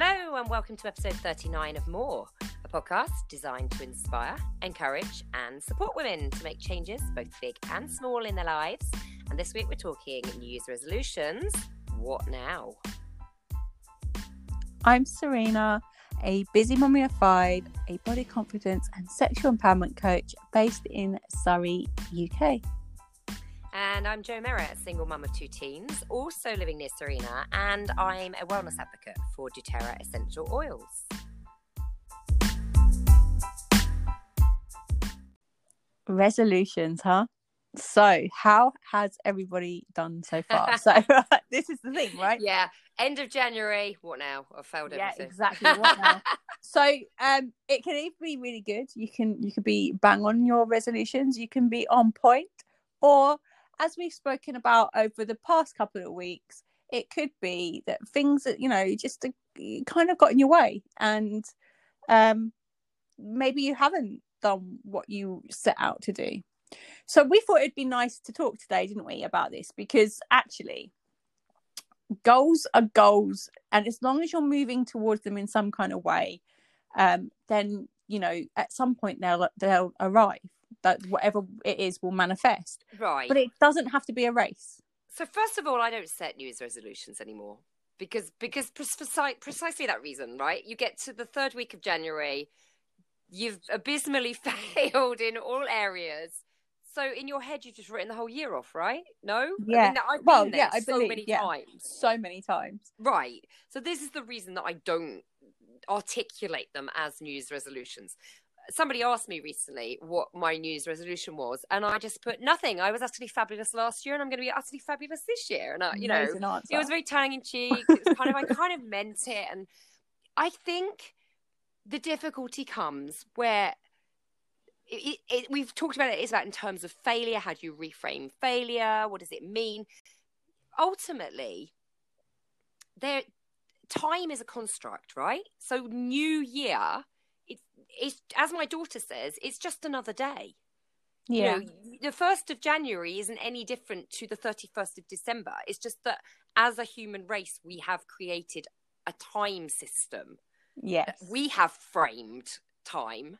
Hello, and welcome to episode 39 of More, a podcast designed to inspire, encourage, and support women to make changes, both big and small, in their lives. And this week we're talking New Year's resolutions. What now? I'm Serena, a busy mummy of five, a body confidence and sexual empowerment coach based in Surrey, UK. And I'm Jo Merritt, single mum of two teens, also living near Serena, and I'm a wellness advocate for doTERRA essential oils. Resolutions, huh? So, how has everybody done so far? so, this is the thing, right? Yeah. End of January. What now? I've failed everything. Yeah, exactly. What now? so, um, it can either be really good. You can you can be bang on your resolutions. You can be on point, or as we've spoken about over the past couple of weeks, it could be that things that you know just uh, kind of got in your way, and um, maybe you haven't done what you set out to do. So we thought it'd be nice to talk today, didn't we, about this? Because actually, goals are goals, and as long as you're moving towards them in some kind of way, um, then you know at some point they'll they'll arrive. That whatever it is will manifest, right. but it doesn't have to be a race. So first of all, I don't set New Year's resolutions anymore because because precisely, precisely that reason, right? You get to the third week of January, you've abysmally failed in all areas. So in your head, you've just written the whole year off, right? No, Yeah. I mean, I've Well, been yeah, there I so believe- many yeah. times, So many times. right? So this is the reason that I don't articulate them as New Year's resolutions. Somebody asked me recently what my New Year's resolution was, and I just put nothing. I was utterly fabulous last year, and I'm going to be utterly fabulous this year. And I, you know, answer. it was very tongue in cheek. It was kind of I kind of meant it, and I think the difficulty comes where it, it, we've talked about it. it is about in terms of failure. How do you reframe failure? What does it mean? Ultimately, there time is a construct, right? So new year, it's as my daughter says, it's just another day yeah. you know, the first of January isn't any different to the thirty first of December. It's just that as a human race, we have created a time system. yes. We have framed time.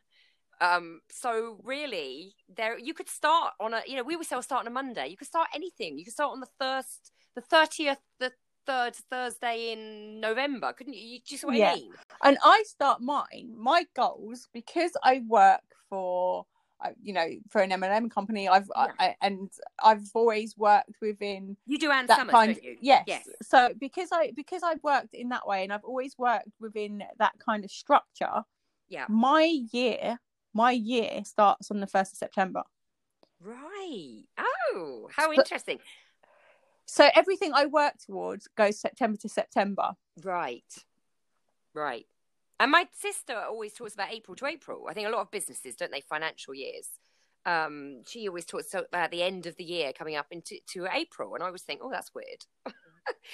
Um, so really, there you could start on a. You know, we always say start on a Monday. You could start anything. You could start on the first, the thirtieth, the third Thursday in November, couldn't you? you do you see what Yeah. I mean? and I start mine, my goals, because I work for, uh, you know, for an MLM company. I've Yeah. I, you I've always worked within You do Ann that Summers, kind. don't you? Yes. Yes. So because I because I've worked in that way, and I've always worked within that kind of structure. Yeah. My year, my year starts on the first of September. Right. Oh, how interesting. So everything I work towards goes September to September. Right. Right. And my sister always talks about April to April. I think a lot of businesses, don't they, financial years. Um, she always talks about the end of the year coming up into to April, and I always think, oh, that's weird.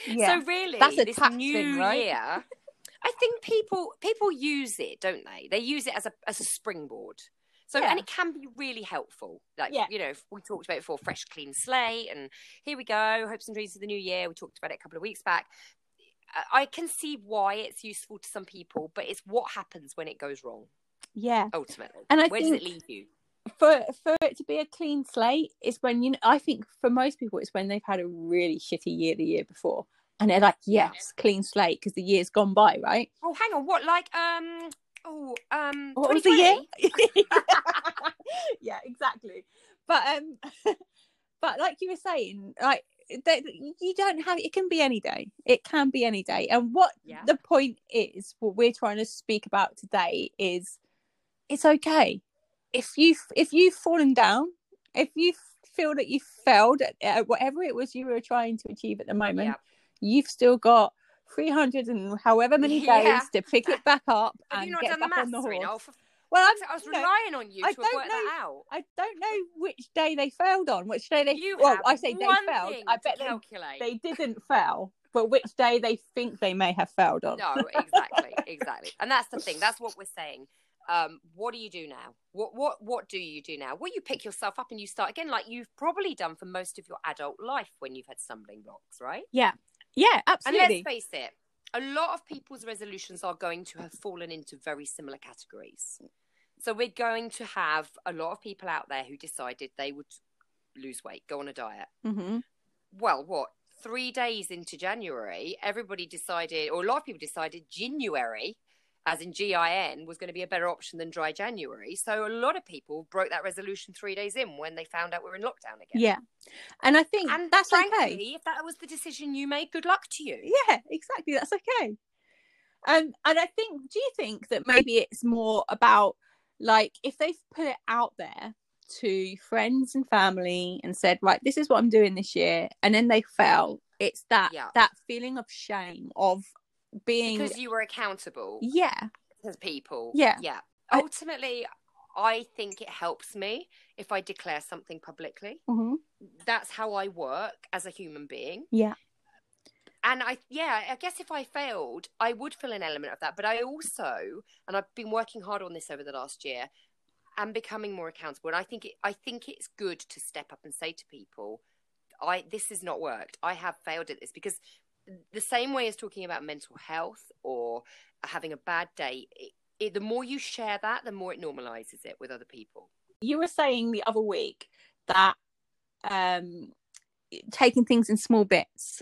Yeah. So really, That's a this new thing, right? year, I think people people use it, don't they? They use it as a as a springboard. So Yeah. and it can be really helpful. Like Yeah. you know, we talked about it before, fresh, clean slate, and here we go, hopes and dreams of the new year. We talked about it a couple of weeks back. I- I can see why it's useful to some people, but it's what happens when it goes wrong yeah. ultimately. And I Where think does it leave you? for for it to be a clean slate is when you know I think for most people it's when they've had a really shitty year the year before and they're like yes clean slate because the year's gone by right Oh, hang on. What like um oh um what was the year? Yeah exactly. But um but like you were saying like that you don't have it can be any day. It can be any day. And what Yeah. the point is what we're trying to speak about today is it's okay. If you if you've fallen down if you feel that you failed at, at whatever it was you were trying to achieve at the moment Yeah. you've still got 300 and however many days Yeah. to pick it back up Have and you not get done the back on the horse well I'm, I was you know, relying on you I to don't worked know. that out. I don't know which day they failed on, which day they You well, I say they failed. I bet they, they didn't fail, but which day they think they may have failed on. No, exactly, exactly. And that's the thing. That's what we're saying. Um, what do you do now? What what what do you do now? Well, you pick yourself up and you start again, like you've probably done for most of your adult life when you've had stumbling blocks, right? Yeah, And let's face it, a lot of people's resolutions are going to have fallen into very similar categories. So we're going to have a lot of people out there who decided they would lose weight, go on a diet. hmm Well, what? Three days into January, everybody decided, or a lot of people decided, Ginuary, as in G I N, was going to be a better option than dry January. So a lot of people broke that resolution three days in when they found out we are in lockdown again. Yeah, and I think And that's frankly, okay. if that was the decision you made, good luck to you. Yeah, exactly. That's okay. Um, and I think, do you think that maybe it's more about like if they've put it out there to friends and family and said, right, this is what I'm doing this year, and then they fail, it's that Yeah. that feeling of shame of being, Because you were accountable yeah, to people. Yeah. Yeah. Ultimately, I think it helps me if I declare something publicly. Mhm. That's how I work as a human being. yeah, and I yeah, I guess if I failed, I would feel an element of that. But I also, and I've been working hard on this over the last year, am becoming more accountable. And I think it, I think it's good to step up and say to people, I this has not worked. I have failed at this because the same way as talking about mental health or having a bad day, it, it, the more you share that, the more it normalizes it with other people. you were saying the other week that um taking things in small bits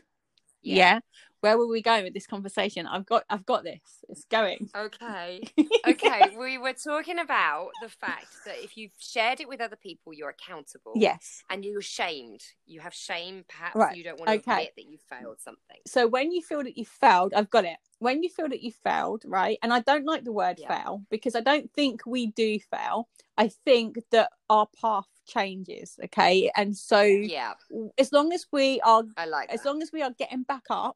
yeah. Where were we going with this conversation i've got i've got this it's going Okay. Okay. we were talking about the fact that if you've shared it with other people, you're accountable. yes And you're shamed. You have shame. Perhaps Right, you don't want to okay. admit that you failed something. so when you feel that you failed i've got it when you feel that you failed right and i don't like the word Yeah. fail because i don't think we do fail i think that our path changes okay and so Yeah. as long as we are I like as long as we are getting back up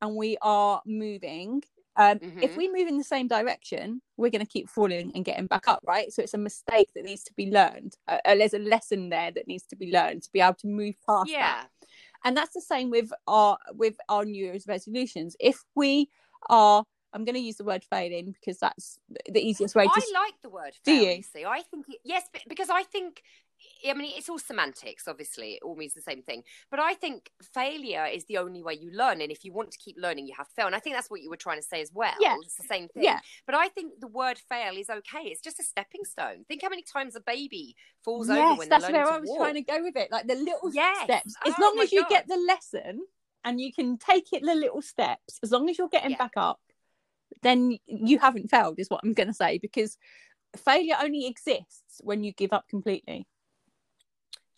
and we are moving um, if Mhm. we move in the same direction we're going to keep falling and getting back up right so it's a mistake that needs to be learned uh, uh, there's a lesson there that needs to be learned to be able to move past that yeah. and that's the same with our with our new year's resolutions if we are i'm going to use the word failing because that's the easiest way to I like the word Do fail, you? see. I think, it, yes, because I think, I mean, it's all semantics, obviously. It all means the same thing. But I think failure is the only way you learn. And if you want to keep learning, you have to fail. And I think that's what you were trying to say as well. Yeah. It's the same thing. yeah But I think the word fail is okay. It's just a stepping stone. Think how many times a baby falls over yes when that's where i was walk. trying to go with it like the little Yes. steps as Oh long as you God. get the lesson and you can take it the little steps as long as you're getting Yeah. back up then you haven't failed is what i'm going to say because failure only exists when you give up completely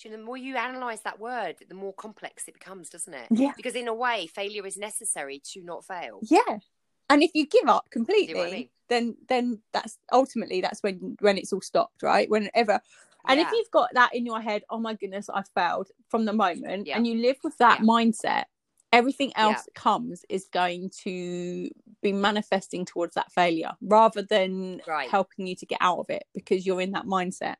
Do you know, the more you analyze that word, the more complex it becomes, doesn't it? yeah Because in a way, failure is necessary to not fail. yeah and if you give up completely I mean? then then that's ultimately that's when when it's all stopped right whenever and if you've got that in your head oh my goodness i failed from the moment Yeah. and you live with that Yeah. mindset everything else Yeah. that comes is going to be manifesting towards that failure rather than Right. helping you to get out of it because you're in that mindset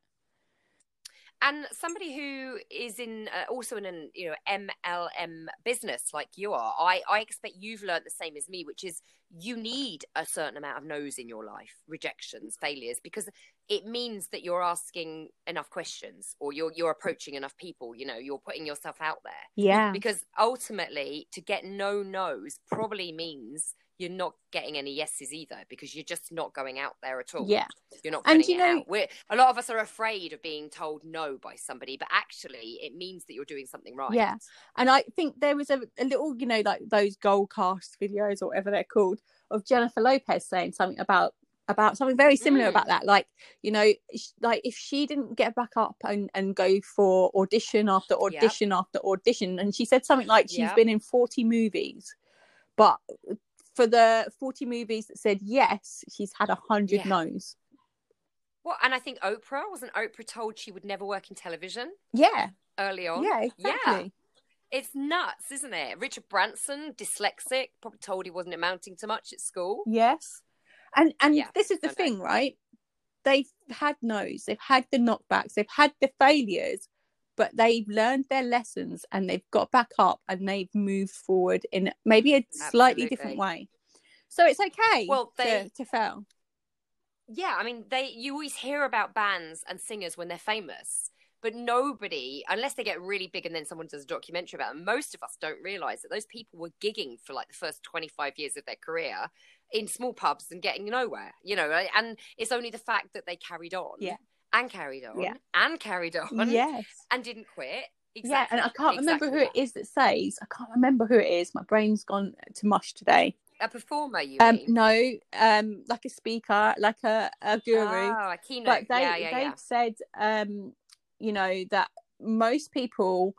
and somebody who is in uh, also in an you know MLM business like you are, I I expect you've learned the same as me, which is you need a certain amount of no's in your life, rejections, failures, because it means that you're asking enough questions or you're you're approaching enough people. You know, you're putting yourself out there. yeah Because ultimately, to get no nos probably means you're not getting any yeses either, because you're just not going out there at all. yeah You're not And you it know- out. We're, a lot of us are afraid of being told no by somebody, but actually, it means that you're doing something right. Yeah. And I think there was a, a little, you know, like those Goalcast videos or whatever they're called of Jennifer Lopez saying something about about something very similar Mm. about that. Like, you know, like if she didn't get back up and, and go for audition after audition after audition, and she said something like she's Yep. been in 40 movies, but for the 40 movies that said yes, she's had a hundred Yeah. no's. Well, and I think Oprah wasn't Oprah told she would never work in television Yeah. early on. Yeah, Yeah. exactly. It's nuts, isn't it? Richard Branson, dyslexic, probably told he wasn't amounting to much at school. Yes. And and Yeah, this is the thing, right? They've had no's, they've had the knockbacks, they've had the failures, but they've learned their lessons and they've got back up and they've moved forward in maybe a slightly different way. So it's okay Well, they- to, to fail. Yeah, I mean, they you always hear about bands and singers when they're famous, but nobody, unless they get really big and then someone does a documentary about them, most of us don't realize that those people were gigging for like the first 25 years of their career in small pubs and getting nowhere, you know, and it's only the fact that they carried on. Yeah. And carried on Yeah. and carried on Yes. and didn't quit. Yeah, and I can't remember who exactly it is that says. I can't remember who it is. My brain's gone to mush today. A performer, you Um, mean? no, um, like a speaker, like a, a guru. Oh, a keynote. but they yeah, yeah, they've yeah. said, um, you know, that most people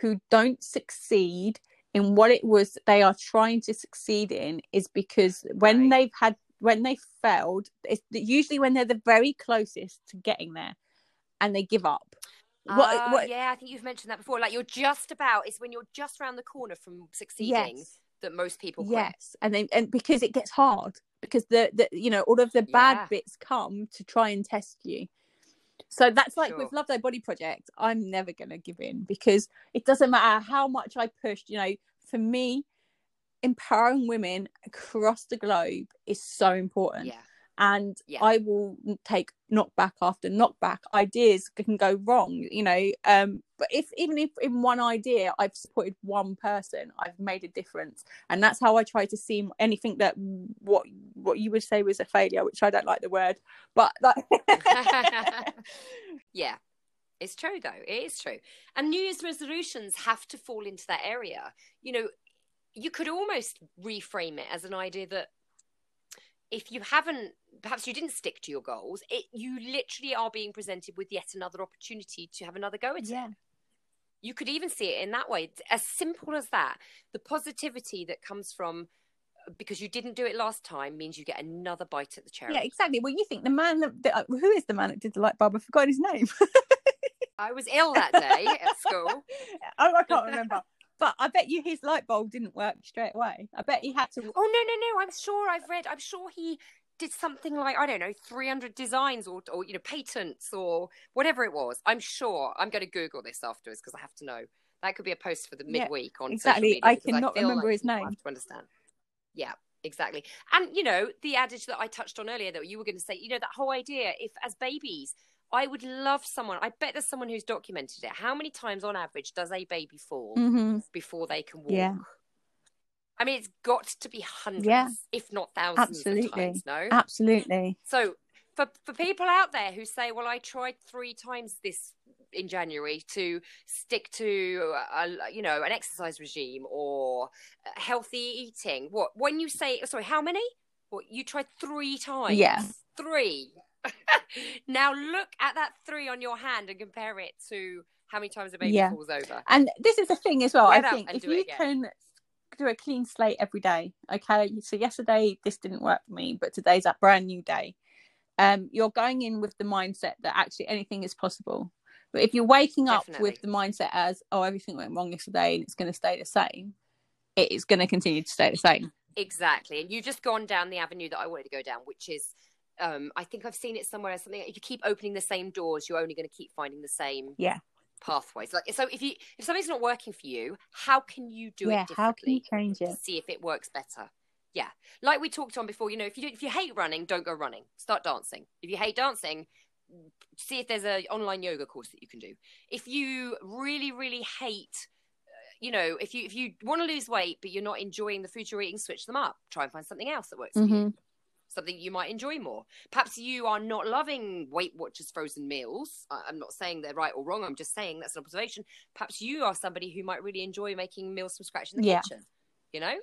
who don't succeed in what it was they are trying to succeed in is because when Right. they've had when they failed, it's usually when they're the very closest to getting there, and they give up. What, Ah, what, yeah, I think you've mentioned that before. Like you're just about, it's when you're just around the corner from succeeding yes. that most people quit. Yes, and then and because it gets hard because the the you know all of the bad Yeah. bits come to try and test you. So that's like Sure. with Love Thy Body Project. I'm never gonna give in because it doesn't matter how much I pushed. You know, for me, empowering women across the globe is so important Yeah. And Yeah. I will take knockback after knockback. Ideas can go wrong, you know. Um, but if even if in one idea I've supported one person, I've made a difference, and that's how I try to see anything that what what you would say was a failure, which I don't like the word, but like, yeah. It's true though. It is true. And New Year's resolutions have to fall into that area. You know, you could almost reframe it as an idea that if you haven't perhaps you didn't stick to your goals, it you literally are being presented with yet another opportunity to have another go at it. yeah, you could even see it in that way as simple as that the positivity that comes from uh, because you didn't do it last time means you get another bite at the cherry yeah, exactly. Well, you think the man that, that uh, who is the man that did the light bulb? I forgot his name. i was ill that day at school oh, I can't remember. But I bet you his light bulb didn't work straight away. I bet he had to. oh no no no i'm sure i've read i'm sure he did something like i don't know 300 designs or, or you know patents or whatever it was i'm sure i'm going to google this afterwards because i have to know that could be a post for the Yeah, midweek on exactly. social media I cannot feel remember like his name. have to understand yeah exactly and you know the adage that i touched on earlier that you were going to say you know that whole idea if as babies i would love someone i bet there's someone who's documented it how many times on average does a baby fall Mhm. before they can walk Yeah. i mean it's got to be hundreds Yeah. if not thousands Absolutely. of times no Absolutely. so for for people out there who say, "Well, I tried three times this in January to stick to a, you know an exercise regime or healthy eating," what when you say, sorry, how many? What you tried three times? Yeah. three. now look at that three on your hand and compare it to how many times a baby Yeah. falls over. And this is the thing as well. Get I think if you can do a clean slate every day, okay. So yesterday this didn't work for me, but today's a brand new day. Um, you're going in with the mindset that actually anything is possible. But if you're waking up Definitely. with the mindset as, oh, everything went wrong yesterday and it's going to stay the same, it is going to continue to stay the same. Exactly. And you've just gone down the avenue that I wanted to go down, which is um, I think I've seen it somewhere as something if you keep opening the same doors, you're only going to keep finding the same Yeah. pathways. Like so if you if something's not working for you, how can you do yeah. it How can you change it? see if it works better? Yeah. Like we talked on before, you know, if you do, if you hate running, don't go running. Start dancing. If you hate dancing, see if there's an online yoga course that you can do. If you really really hate uh, you know, if you if you want to lose weight but you're not enjoying the food you're eating, switch them up. Try and find something else that works for you. Something you might enjoy more. Perhaps you are not loving Weight Watchers frozen meals. I'm not saying they're right or wrong. I'm just saying that's an observation. Perhaps you are somebody who might really enjoy making meals from scratch in the Yeah. kitchen. You know,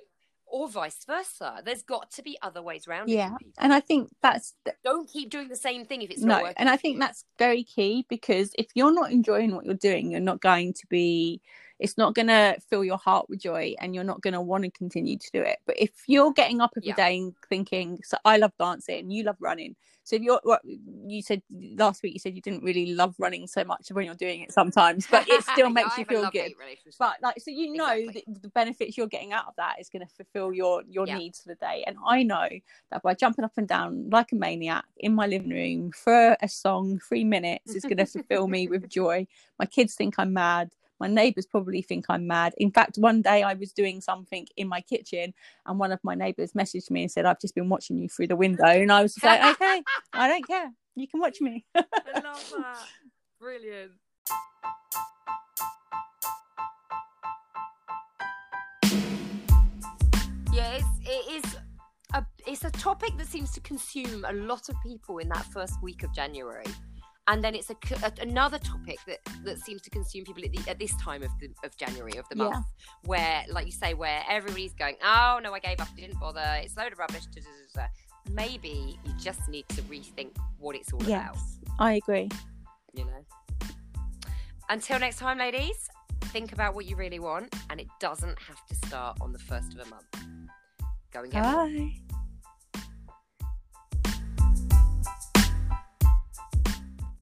or vice versa. There's got to be other ways around it. Yeah. And I think that's Don't keep doing the same thing if it's no not working. and i think that's very key because if you're not enjoying what you're doing you're not going to be it's not going to fill your heart with joy and you're not going to want to continue to do it but if you're getting up every Yeah. day and thinking so i love dancing you love running so if you're what you said last week you said you didn't really love running so much when you're doing it sometimes but it still makes I you feel good but like so you know Exactly. that the benefits you're getting out of that is going to fulfill your your Yeah. needs for the day and i know that by jumping up and down like a maniac in my living room for a song three minutes is going to fulfill me with joy my kids think i'm mad my neighbors probably think i'm mad in fact one day i was doing something in my kitchen and one of my neighbors messaged me and said i've just been watching you through the window and i was just like okay i don't care you can watch me I love that. Brilliant. Yeah, it's, it is. A, it's a topic that seems to consume a lot of people in that first week of January, and then it's a, a- another topic that, that seems to consume people at, the, at this time of the of January of the Yeah. month, where, like you say, where everybody's going, "Oh no, I gave up, didn't bother, it's a load of rubbish." da, da, da, da." Maybe you just need to rethink what it's all about. Yes, I agree. You know. Until next time, ladies. Think about what you really want, and it doesn't have to start on the first of a month. Go and get. Bye.